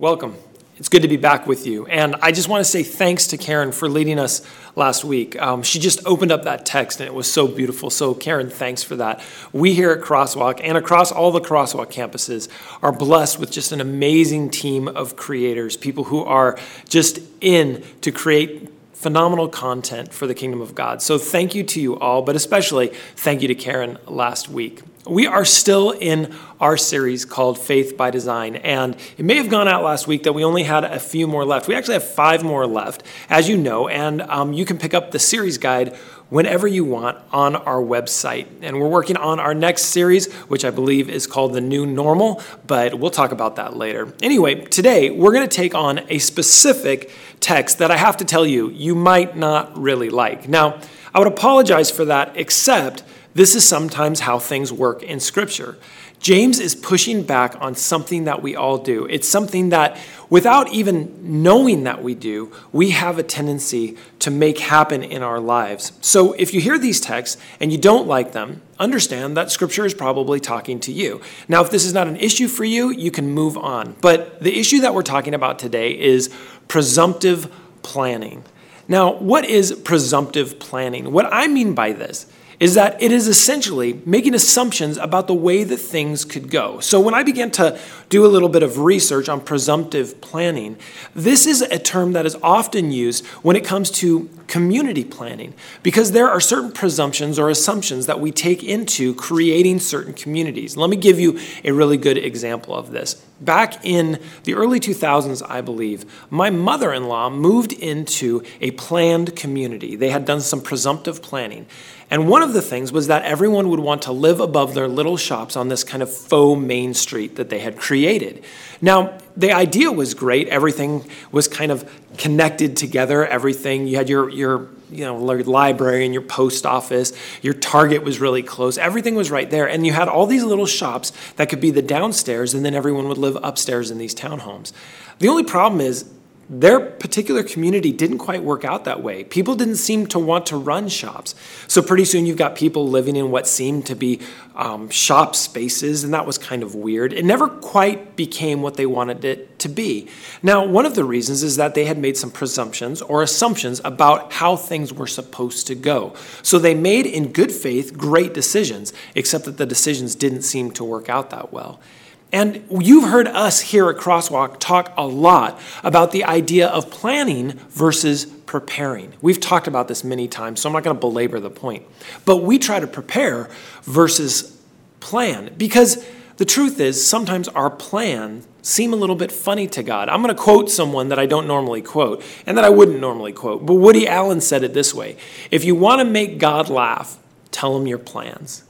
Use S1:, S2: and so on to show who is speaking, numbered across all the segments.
S1: Welcome. It's good to be back with you. And I just want to say thanks to Karen for leading us last week. Um, she just opened up that text and it was so beautiful. So, Karen, thanks for that. We here at Crosswalk and across all the Crosswalk campuses are blessed with just an amazing team of creators, people who are just in to create phenomenal content for the kingdom of God. So, thank you to you all, but especially thank you to Karen last week. We are still in our series called Faith by Design, and it may have gone out last week that we only had a few more left. We actually have five more left, as you know, and um, you can pick up the series guide whenever you want on our website. And we're working on our next series, which I believe is called The New Normal, but we'll talk about that later. Anyway, today we're going to take on a specific text that I have to tell you, you might not really like. Now, I would apologize for that, except this is sometimes how things work in Scripture. James is pushing back on something that we all do. It's something that, without even knowing that we do, we have a tendency to make happen in our lives. So if you hear these texts and you don't like them, understand that Scripture is probably talking to you. Now, if this is not an issue for you, you can move on. But the issue that we're talking about today is presumptive planning. Now, what is presumptive planning? What I mean by this is that it is essentially making assumptions about the way that things could go. So, when I began to do a little bit of research on presumptive planning, this is a term that is often used when it comes to community planning because there are certain presumptions or assumptions that we take into creating certain communities. Let me give you a really good example of this. Back in the early 2000s, I believe, my mother in law moved into a planned community. They had done some presumptive planning. And one of the things was that everyone would want to live above their little shops on this kind of faux main street that they had created. Now, the idea was great. Everything was kind of connected together. Everything, you had your, your you know, library and your post office. Your Target was really close. Everything was right there. And you had all these little shops that could be the downstairs, and then everyone would live upstairs in these townhomes. The only problem is their particular community didn't quite work out that way. People didn't seem to want to run shops. So pretty soon you've got people living in what seemed to be um, shop spaces, and that was kind of weird. It never quite became what they wanted it to be. Now, one of the reasons is that they had made some presumptions or assumptions about how things were supposed to go. So they made, in good faith, great decisions, except that the decisions didn't seem to work out that well. And you've heard us here at Crosswalk talk a lot about the idea of planning versus preparing. We've talked about this many times, so I'm not going to belabor the point. But we try to prepare versus plan because the truth is sometimes our plan seem a little bit funny to God. I'm going to quote someone that I don't normally quote and that I wouldn't normally quote. But Woody Allen said it this way. If you want to make God laugh, tell him your plans.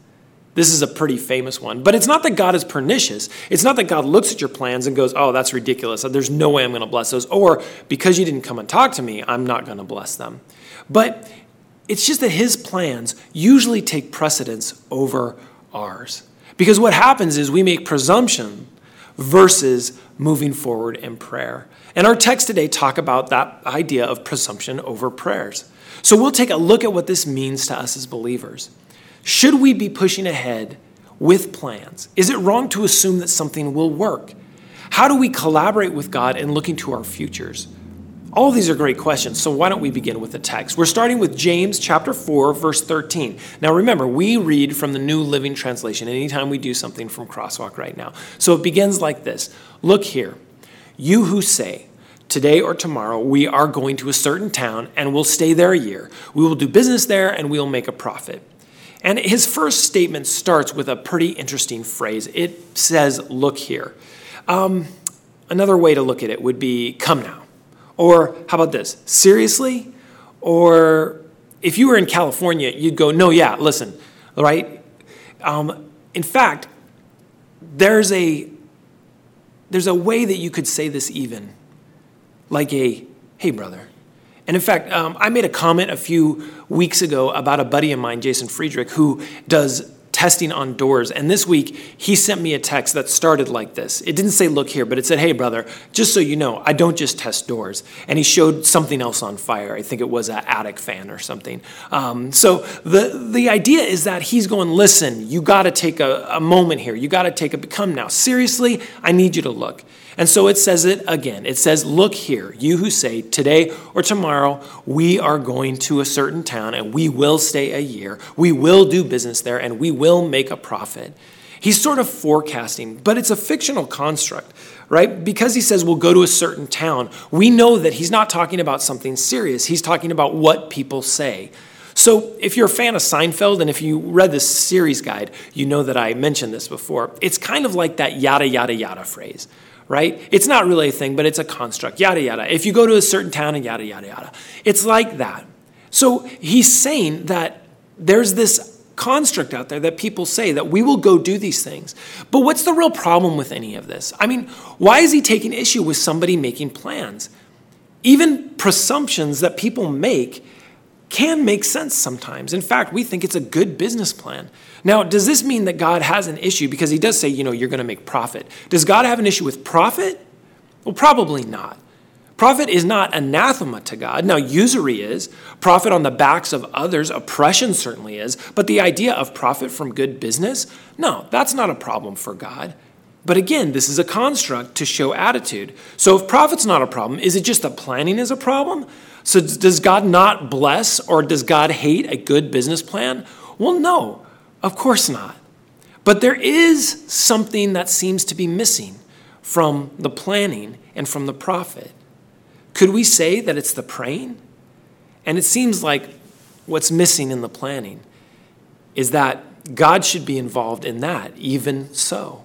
S1: This is a pretty famous one. But it's not that God is pernicious. It's not that God looks at your plans and goes, oh, that's ridiculous. There's no way I'm going to bless those. Or because you didn't come and talk to me, I'm not going to bless them. But it's just that his plans usually take precedence over ours. Because what happens is we make presumption versus moving forward in prayer. And our text today talk about that idea of presumption over prayers. So we'll take a look at what this means to us as believers. Should we be pushing ahead with plans? Is it wrong to assume that something will work? How do we collaborate with God and look into our futures? All these are great questions, so why don't we begin with the text? We're starting with James chapter 4, verse 13. Now remember, we read from the New Living Translation anytime we do something from Crosswalk right now. So it begins like this Look here, you who say, Today or tomorrow, we are going to a certain town and we'll stay there a year. We will do business there and we'll make a profit. And his first statement starts with a pretty interesting phrase. It says, Look here. Um, another way to look at it would be, Come now. Or how about this? Seriously? Or if you were in California, you'd go, No, yeah, listen, right? Um, in fact, there's a there's a way that you could say this even like a hey brother and in fact, um, I made a comment a few weeks ago about a buddy of mine, Jason Friedrich, who does testing on doors. And this week, he sent me a text that started like this. It didn't say, look here, but it said, hey, brother, just so you know, I don't just test doors. And he showed something else on fire. I think it was an attic fan or something. Um, so the, the idea is that he's going, listen, you got to take a, a moment here. You got to take a, become now. Seriously, I need you to look. And so it says it again. It says, Look here, you who say, Today or tomorrow, we are going to a certain town and we will stay a year, we will do business there, and we will make a profit. He's sort of forecasting, but it's a fictional construct, right? Because he says we'll go to a certain town, we know that he's not talking about something serious. He's talking about what people say. So, if you're a fan of Seinfeld and if you read this series guide, you know that I mentioned this before. It's kind of like that yada, yada, yada phrase, right? It's not really a thing, but it's a construct, yada, yada. If you go to a certain town and yada, yada, yada. It's like that. So, he's saying that there's this construct out there that people say that we will go do these things. But what's the real problem with any of this? I mean, why is he taking issue with somebody making plans? Even presumptions that people make can make sense sometimes. In fact, we think it's a good business plan. Now, does this mean that God has an issue? Because he does say, you know, you're going to make profit. Does God have an issue with profit? Well, probably not. Profit is not anathema to God. Now, usury is. Profit on the backs of others, oppression certainly is. But the idea of profit from good business, no, that's not a problem for God. But again, this is a construct to show attitude. So if profit's not a problem, is it just that planning is a problem? So, does God not bless or does God hate a good business plan? Well, no, of course not. But there is something that seems to be missing from the planning and from the profit. Could we say that it's the praying? And it seems like what's missing in the planning is that God should be involved in that, even so.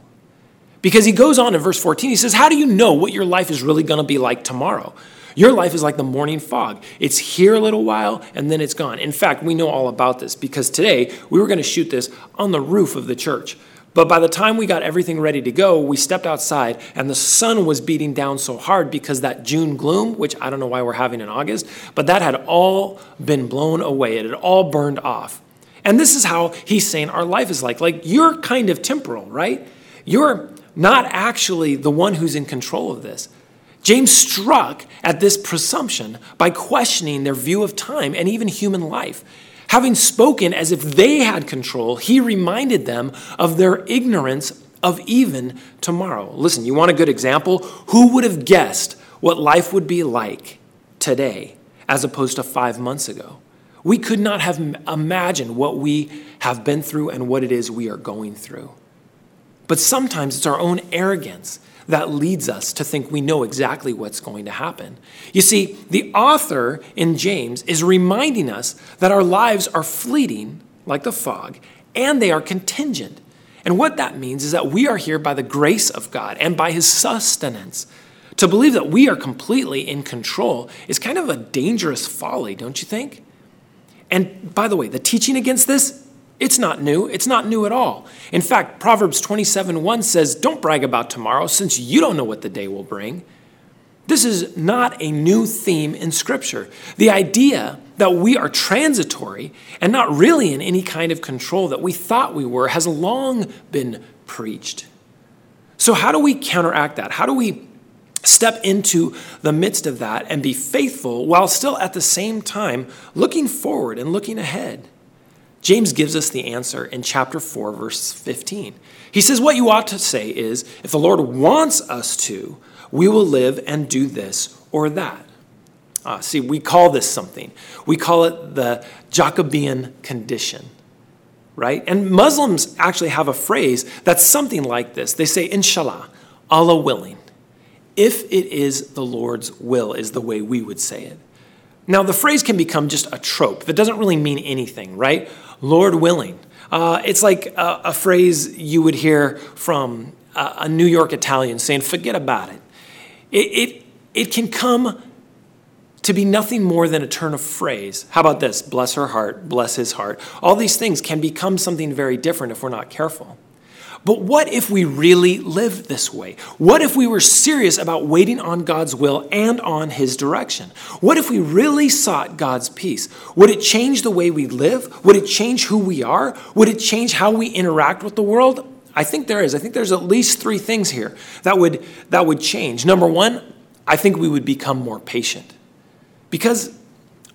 S1: Because he goes on in verse 14, he says, How do you know what your life is really going to be like tomorrow? Your life is like the morning fog. It's here a little while and then it's gone. In fact, we know all about this because today we were going to shoot this on the roof of the church. But by the time we got everything ready to go, we stepped outside and the sun was beating down so hard because that June gloom, which I don't know why we're having in August, but that had all been blown away. It had all burned off. And this is how he's saying our life is like. Like you're kind of temporal, right? You're not actually the one who's in control of this. James struck at this presumption by questioning their view of time and even human life. Having spoken as if they had control, he reminded them of their ignorance of even tomorrow. Listen, you want a good example? Who would have guessed what life would be like today as opposed to five months ago? We could not have imagined what we have been through and what it is we are going through. But sometimes it's our own arrogance that leads us to think we know exactly what's going to happen. You see, the author in James is reminding us that our lives are fleeting like the fog and they are contingent. And what that means is that we are here by the grace of God and by his sustenance. To believe that we are completely in control is kind of a dangerous folly, don't you think? And by the way, the teaching against this it's not new. It's not new at all. In fact, Proverbs 27 1 says, Don't brag about tomorrow, since you don't know what the day will bring. This is not a new theme in Scripture. The idea that we are transitory and not really in any kind of control that we thought we were has long been preached. So, how do we counteract that? How do we step into the midst of that and be faithful while still at the same time looking forward and looking ahead? James gives us the answer in chapter 4, verse 15. He says, What you ought to say is, if the Lord wants us to, we will live and do this or that. Uh, see, we call this something. We call it the Jacobean condition, right? And Muslims actually have a phrase that's something like this. They say, Inshallah, Allah willing. If it is the Lord's will, is the way we would say it. Now, the phrase can become just a trope that doesn't really mean anything, right? Lord willing. Uh, it's like a, a, phrase you would hear from a, a, New York Italian saying, forget about it. It, it. it can come to be nothing more than a turn of phrase. How about this? Bless her heart, bless his heart. All these things can become something very different if we're not careful. But what if we really lived this way? What if we were serious about waiting on God's will and on His direction? What if we really sought God's peace? Would it change the way we live? Would it change who we are? Would it change how we interact with the world? I think there is. I think there's at least three things here that would, that would change. Number one, I think we would become more patient. Because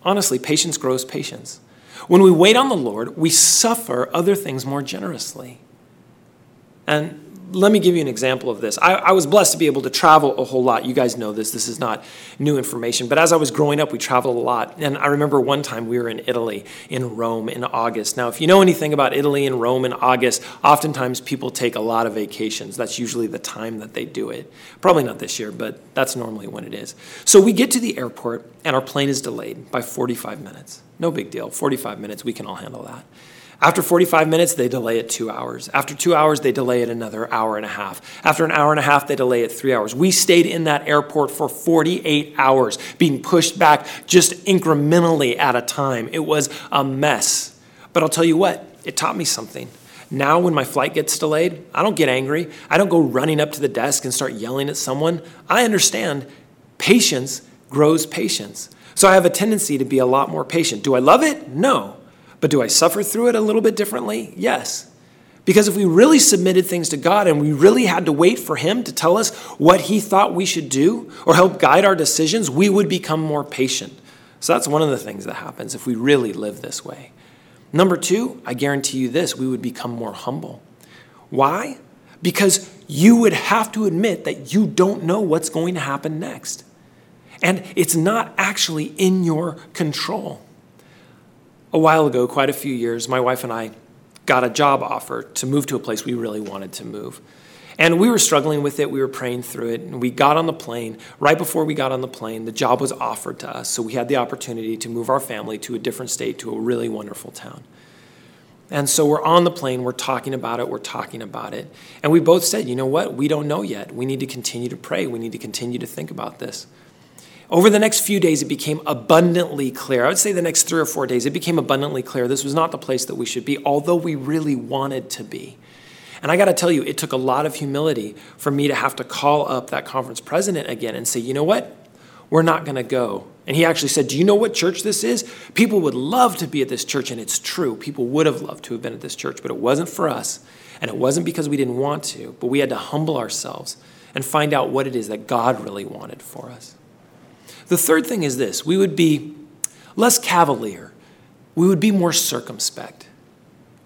S1: honestly, patience grows patience. When we wait on the Lord, we suffer other things more generously. And let me give you an example of this. I, I, was blessed to be able to travel a whole lot. You guys know this. This is not new information. But as I was growing up, we traveled a lot. And I remember one time we were in Italy, in Rome, in August. Now, if you know anything about Italy and Rome in August, oftentimes people take a lot of vacations. That's usually the time that they do it. Probably not this year, but that's normally when it is. So we get to the airport, and our plane is delayed by 45 minutes. No big deal. 45 minutes, we can all handle that. After 45 minutes, they delay it two hours. After two hours, they delay it another hour and a half. After an hour and a half, they delay it three hours. We stayed in that airport for 48 hours, being pushed back just incrementally at a time. It was a mess. But I'll tell you what, it taught me something. Now, when my flight gets delayed, I don't get angry. I don't go running up to the desk and start yelling at someone. I understand patience grows patience. So I have a tendency to be a lot more patient. Do I love it? No. But do I suffer through it a little bit differently? Yes. Because if we really submitted things to God and we really had to wait for Him to tell us what He thought we should do or help guide our decisions, we would become more patient. So that's one of the things that happens if we really live this way. Number two, I guarantee you this we would become more humble. Why? Because you would have to admit that you don't know what's going to happen next. And it's not actually in your control a while ago, quite a few years, my wife and I got a job offer to move to a place we really wanted to move. And we were struggling with it. We were praying through it. And we got on the plane. Right before we got on the plane, the job was offered to us. So we had the opportunity to move our family to a different state, to a really wonderful town. And so we're on the plane. We're talking about it. We're talking about it. And we both said, you know what? We don't know yet. We need to continue to pray. We need to continue to think about this. Over the next few days, it became abundantly clear. I would say the next three or four days, it became abundantly clear this was not the place that we should be, although we really wanted to be. And I got to tell you, it took a lot of humility for me to have to call up that conference president again and say, you know what? We're not going to go. And he actually said, Do you know what church this is? People would love to be at this church, and it's true. People would have loved to have been at this church, but it wasn't for us. And it wasn't because we didn't want to, but we had to humble ourselves and find out what it is that God really wanted for us. The third thing is this we would be less cavalier, we would be more circumspect.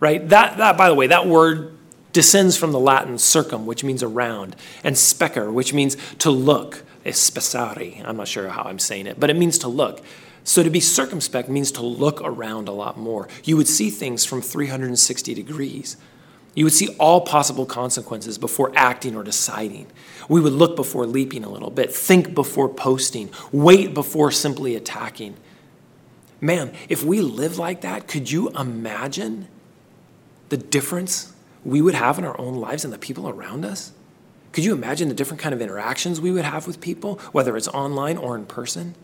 S1: Right? That, that by the way, that word descends from the Latin circum, which means around, and specer, which means to look. Espesari, I'm not sure how I'm saying it, but it means to look. So to be circumspect means to look around a lot more. You would see things from 360 degrees. You would see all possible consequences before acting or deciding. We would look before leaping a little bit, think before posting, wait before simply attacking. Man, if we live like that, could you imagine the difference we would have in our own lives and the people around us? Could you imagine the different kind of interactions we would have with people, whether it's online or in person?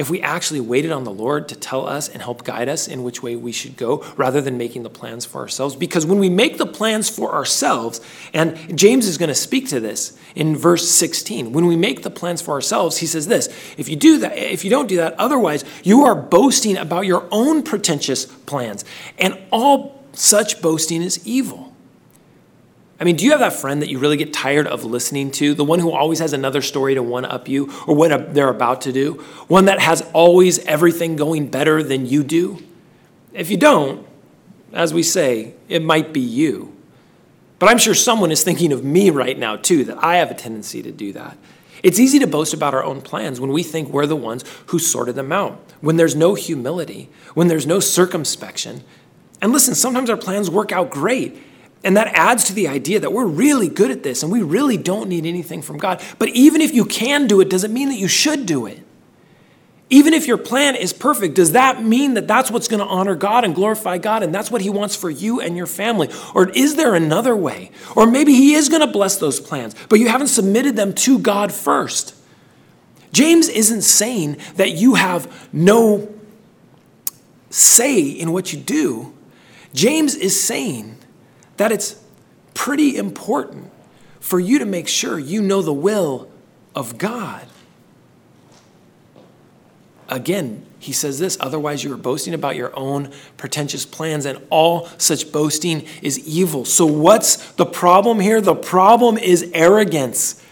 S1: If we actually waited on the Lord to tell us and help guide us in which way we should go rather than making the plans for ourselves. Because when we make the plans for ourselves, and James is going to speak to this in verse 16, when we make the plans for ourselves, he says this if you do that, if you don't do that, otherwise you are boasting about your own pretentious plans, and all such boasting is evil. I mean, do you have that friend that you really get tired of listening to? The one who always has another story to one up you or what they're about to do? One that has always everything going better than you do? If you don't, as we say, it might be you. But I'm sure someone is thinking of me right now, too, that I have a tendency to do that. It's easy to boast about our own plans when we think we're the ones who sorted them out, when there's no humility, when there's no circumspection. And listen, sometimes our plans work out great. And that adds to the idea that we're really good at this and we really don't need anything from God. But even if you can do it, does it mean that you should do it? Even if your plan is perfect, does that mean that that's what's going to honor God and glorify God and that's what He wants for you and your family? Or is there another way? Or maybe He is going to bless those plans, but you haven't submitted them to God first. James isn't saying that you have no say in what you do. James is saying that it's pretty important for you to make sure you know the will of God. Again, he says this otherwise, you are boasting about your own pretentious plans, and all such boasting is evil. So, what's the problem here? The problem is arrogance.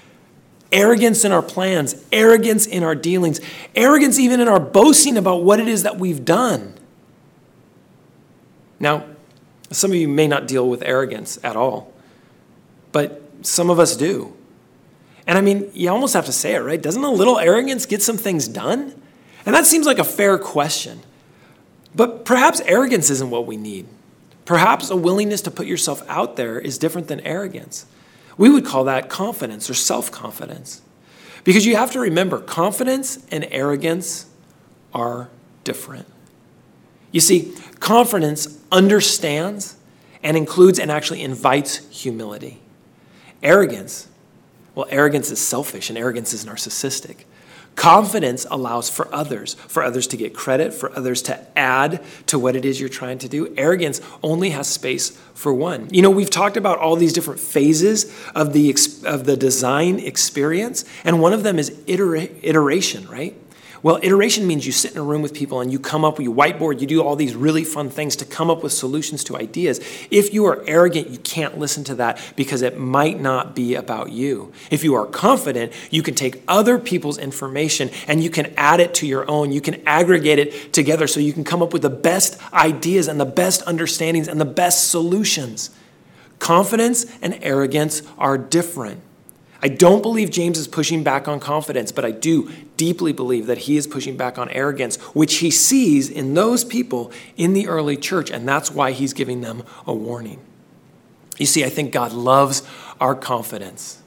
S1: Arrogance in our plans, arrogance in our dealings, arrogance even in our boasting about what it is that we've done. Now, some of you may not deal with arrogance at all, but some of us do. And I mean, you almost have to say it, right? Doesn't a little arrogance get some things done? And that seems like a fair question. But perhaps arrogance isn't what we need. Perhaps a willingness to put yourself out there is different than arrogance. We would call that confidence or self confidence. Because you have to remember, confidence and arrogance are different. You see, confidence understands and includes and actually invites humility. Arrogance, well, arrogance is selfish and arrogance is narcissistic. Confidence allows for others, for others to get credit, for others to add to what it is you're trying to do. Arrogance only has space for one. You know, we've talked about all these different phases of the, of the design experience, and one of them is iteration, right? Well, iteration means you sit in a room with people and you come up, you whiteboard, you do all these really fun things to come up with solutions to ideas. If you are arrogant, you can't listen to that because it might not be about you. If you are confident, you can take other people's information and you can add it to your own. You can aggregate it together so you can come up with the best ideas and the best understandings and the best solutions. Confidence and arrogance are different. I don't believe James is pushing back on confidence, but I do deeply believe that he is pushing back on arrogance, which he sees in those people in the early church, and that's why he's giving them a warning. You see, I think God loves our confidence,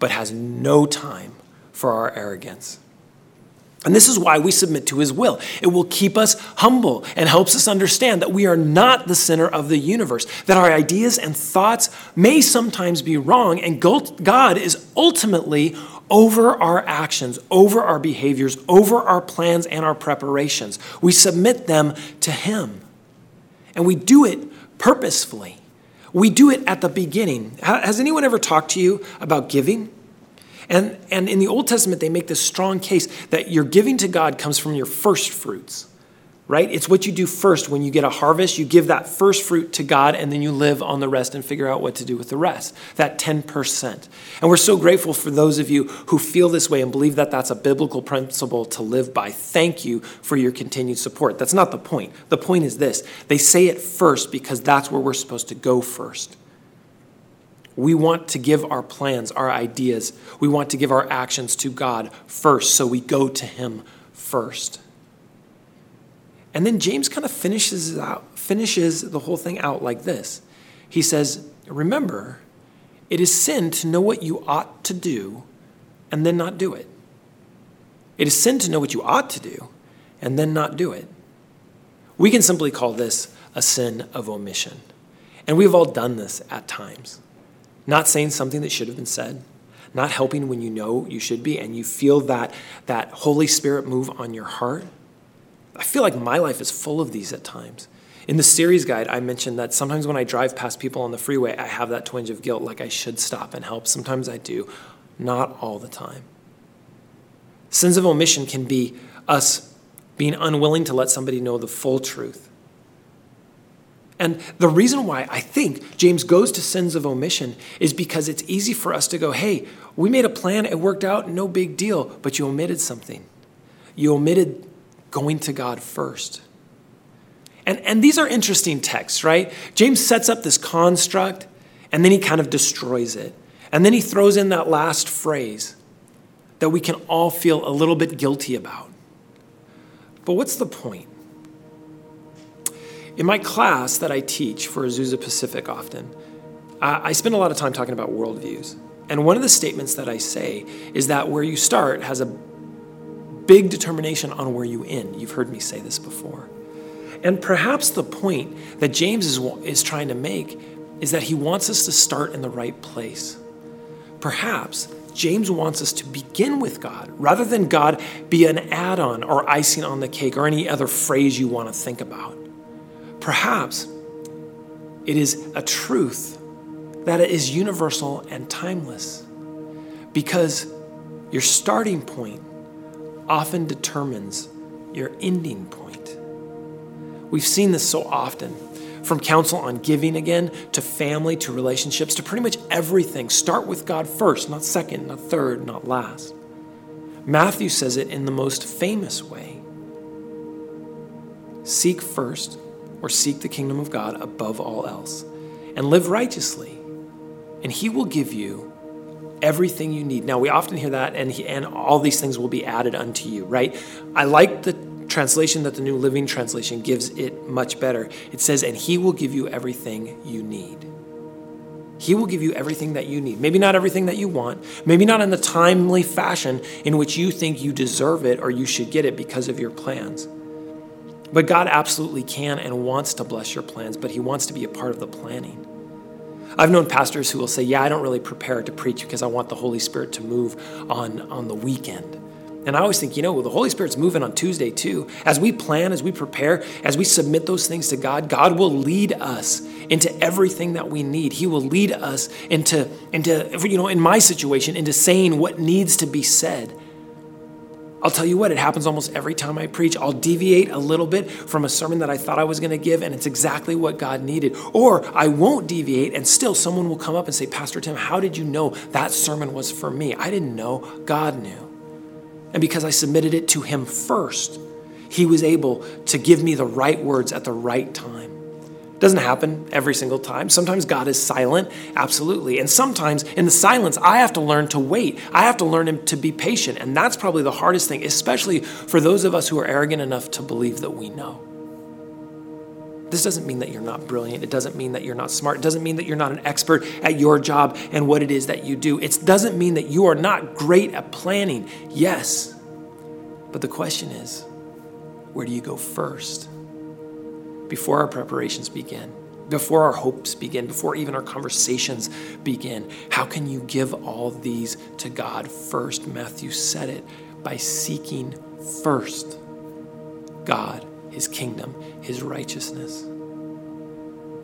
S1: but has no time for our arrogance. And this is why we submit to his will. It will keep us humble and helps us understand that we are not the center of the universe, that our ideas and thoughts may sometimes be wrong, and God is ultimately over our actions, over our behaviors, over our plans and our preparations. We submit them to him. And we do it purposefully. We do it at the beginning. Has anyone ever talked to you about giving? And, and in the Old Testament, they make this strong case that your giving to God comes from your first fruits, right? It's what you do first when you get a harvest. You give that first fruit to God, and then you live on the rest and figure out what to do with the rest, that 10%. And we're so grateful for those of you who feel this way and believe that that's a biblical principle to live by. Thank you for your continued support. That's not the point. The point is this they say it first because that's where we're supposed to go first. We want to give our plans, our ideas, we want to give our actions to God first, so we go to Him first. And then James kind of finishes out, finishes the whole thing out like this. He says, Remember, it is sin to know what you ought to do and then not do it. It is sin to know what you ought to do and then not do it. We can simply call this a sin of omission. And we've all done this at times not saying something that should have been said, not helping when you know you should be, and you feel that, that Holy Spirit move on your heart. I feel like my life is full of these at times. In the series guide, I mentioned that sometimes when I drive past people on the freeway, I have that twinge of guilt, like I should stop and help. Sometimes I do, not all the time. Sins of omission can be us being unwilling to let somebody know the full truth and the reason why I think James goes to sins of omission is because it's easy for us to go, hey, we made a plan, it worked out, no big deal, but you omitted something. You omitted going to God first. And, and these are interesting texts, right? James sets up this construct and then he kind of destroys it. And then he throws in that last phrase that we can all feel a little bit guilty about. But what's the point? In my class that I teach for Azusa Pacific often, I spend a lot of time talking about worldviews. And one of the statements that I say is that where you start has a big determination on where you end. You've heard me say this before. And perhaps the point that James is, is trying to make is that he wants us to start in the right place. Perhaps James wants us to begin with God rather than God be an add on or icing on the cake or any other phrase you want to think about. Perhaps it is a truth that is universal and timeless because your starting point often determines your ending point. We've seen this so often from counsel on giving again to family to relationships to pretty much everything. Start with God first, not second, not third, not last. Matthew says it in the most famous way Seek first or seek the kingdom of God above all else, and live righteously, and He will give you everything you need. Now, we often hear that, and, he, and all these things will be added unto you, right? I like the translation that the New Living Translation gives it much better. It says, and He will give you everything you need. He will give you everything that you need. Maybe not everything that you want, maybe not in the timely fashion in which you think you deserve it or you should get it because of your plans. But God absolutely can and wants to bless your plans, but He wants to be a part of the planning. I've known pastors who will say, Yeah, I don't really prepare to preach because I want the Holy Spirit to move on, on the weekend. And I always think, you know, well, the Holy Spirit's moving on Tuesday too. As we plan, as we prepare, as we submit those things to God, God will lead us into everything that we need. He will lead us into, into you know, in my situation, into saying what needs to be said. I'll tell you what, it happens almost every time I preach. I'll deviate a little bit from a sermon that I thought I was going to give, and it's exactly what God needed. Or I won't deviate, and still someone will come up and say, Pastor Tim, how did you know that sermon was for me? I didn't know. God knew. And because I submitted it to Him first, He was able to give me the right words at the right time. Doesn't happen every single time. Sometimes God is silent, absolutely. And sometimes in the silence, I have to learn to wait. I have to learn to be patient. And that's probably the hardest thing, especially for those of us who are arrogant enough to believe that we know. This doesn't mean that you're not brilliant. It doesn't mean that you're not smart. It doesn't mean that you're not an expert at your job and what it is that you do. It doesn't mean that you are not great at planning. Yes. But the question is, where do you go first? Before our preparations begin, before our hopes begin, before even our conversations begin. How can you give all these to God first? Matthew said it by seeking first God, His kingdom, His righteousness.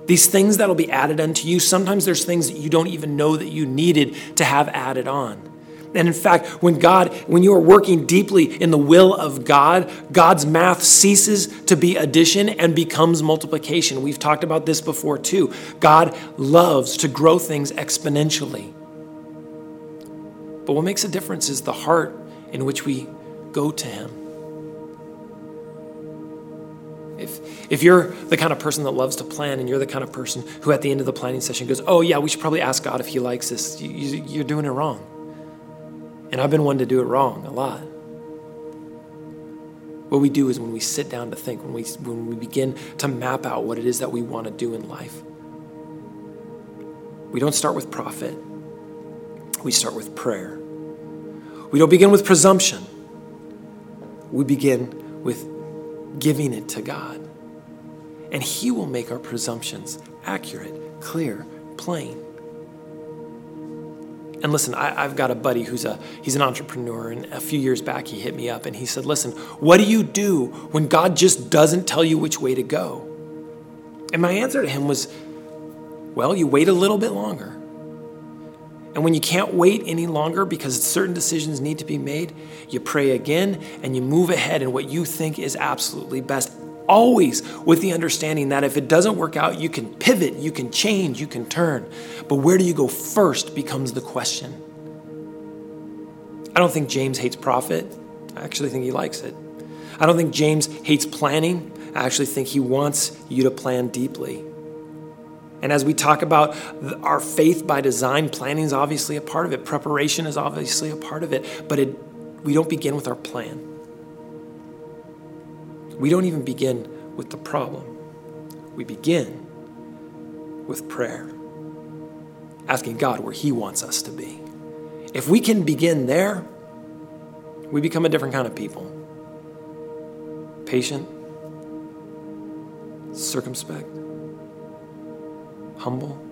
S1: These things that'll be added unto you, sometimes there's things that you don't even know that you needed to have added on. And in fact, when God, when you are working deeply in the will of God, God's math ceases to be addition and becomes multiplication. We've talked about this before too. God loves to grow things exponentially. But what makes a difference is the heart in which we go to Him. If, if you're the kind of person that loves to plan and you're the kind of person who at the end of the planning session goes, Oh, yeah, we should probably ask God if He likes this, you, you, you're doing it wrong. And I've been one to do it wrong a lot. What we do is when we sit down to think, when we, when we begin to map out what it is that we want to do in life, we don't start with profit, we start with prayer. We don't begin with presumption, we begin with giving it to God. And He will make our presumptions accurate, clear, plain. And listen, I, have got a buddy who's a he's an entrepreneur, and a few years back he hit me up and he said, "Listen, what do you do when God just doesn't tell you which way to go?" And my answer to him was, "Well, you wait a little bit longer." And when you can't wait any longer because certain decisions need to be made, you pray again and you move ahead in what you think is absolutely best always with the understanding that if it doesn't work out, you can pivot, you can change, you can turn. But where do you go first becomes the question. I don't think James hates profit. I actually think he likes it. I don't think James hates planning. I actually think he wants you to plan deeply. And as we talk about our faith by design, planning is obviously a part of it. Preparation is obviously a part of it. But it, we don't begin with our plan. We don't even begin with the problem. We begin with prayer, asking God where He wants us to be. If we can begin there, we become a different kind of people patient, circumspect, humble.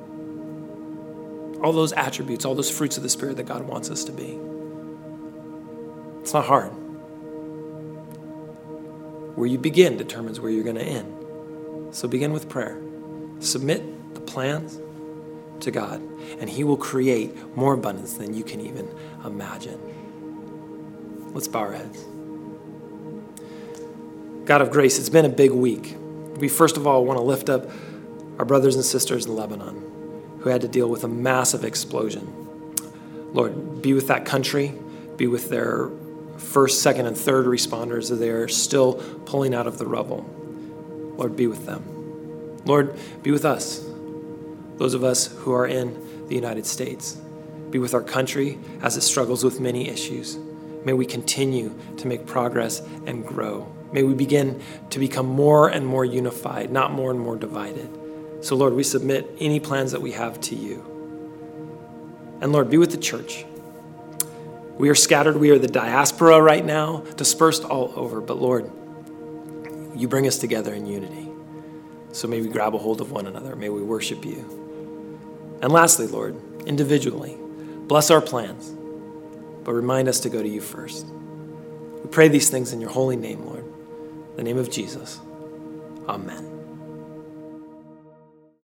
S1: All those attributes, all those fruits of the Spirit that God wants us to be. It's not hard. Where you begin determines where you're going to end. So begin with prayer. Submit the plans to God, and He will create more abundance than you can even imagine. Let's bow our heads. God of grace, it's been a big week. We first of all want to lift up our brothers and sisters in Lebanon who had to deal with a massive explosion. Lord, be with that country, be with their first, second, and third responders are there still pulling out of the rubble. Lord, be with them. Lord, be with us, those of us who are in the United States. Be with our country as it struggles with many issues. May we continue to make progress and grow. May we begin to become more and more unified, not more and more divided. So, Lord, we submit any plans that we have to you. And Lord, be with the church. We are scattered. We are the diaspora right now, dispersed all over. But Lord, you bring us together in unity. So may we grab a hold of one another. May we worship you. And lastly, Lord, individually, bless our plans, but remind us to go to you first. We pray these things in your holy name, Lord, the name of Jesus. Amen.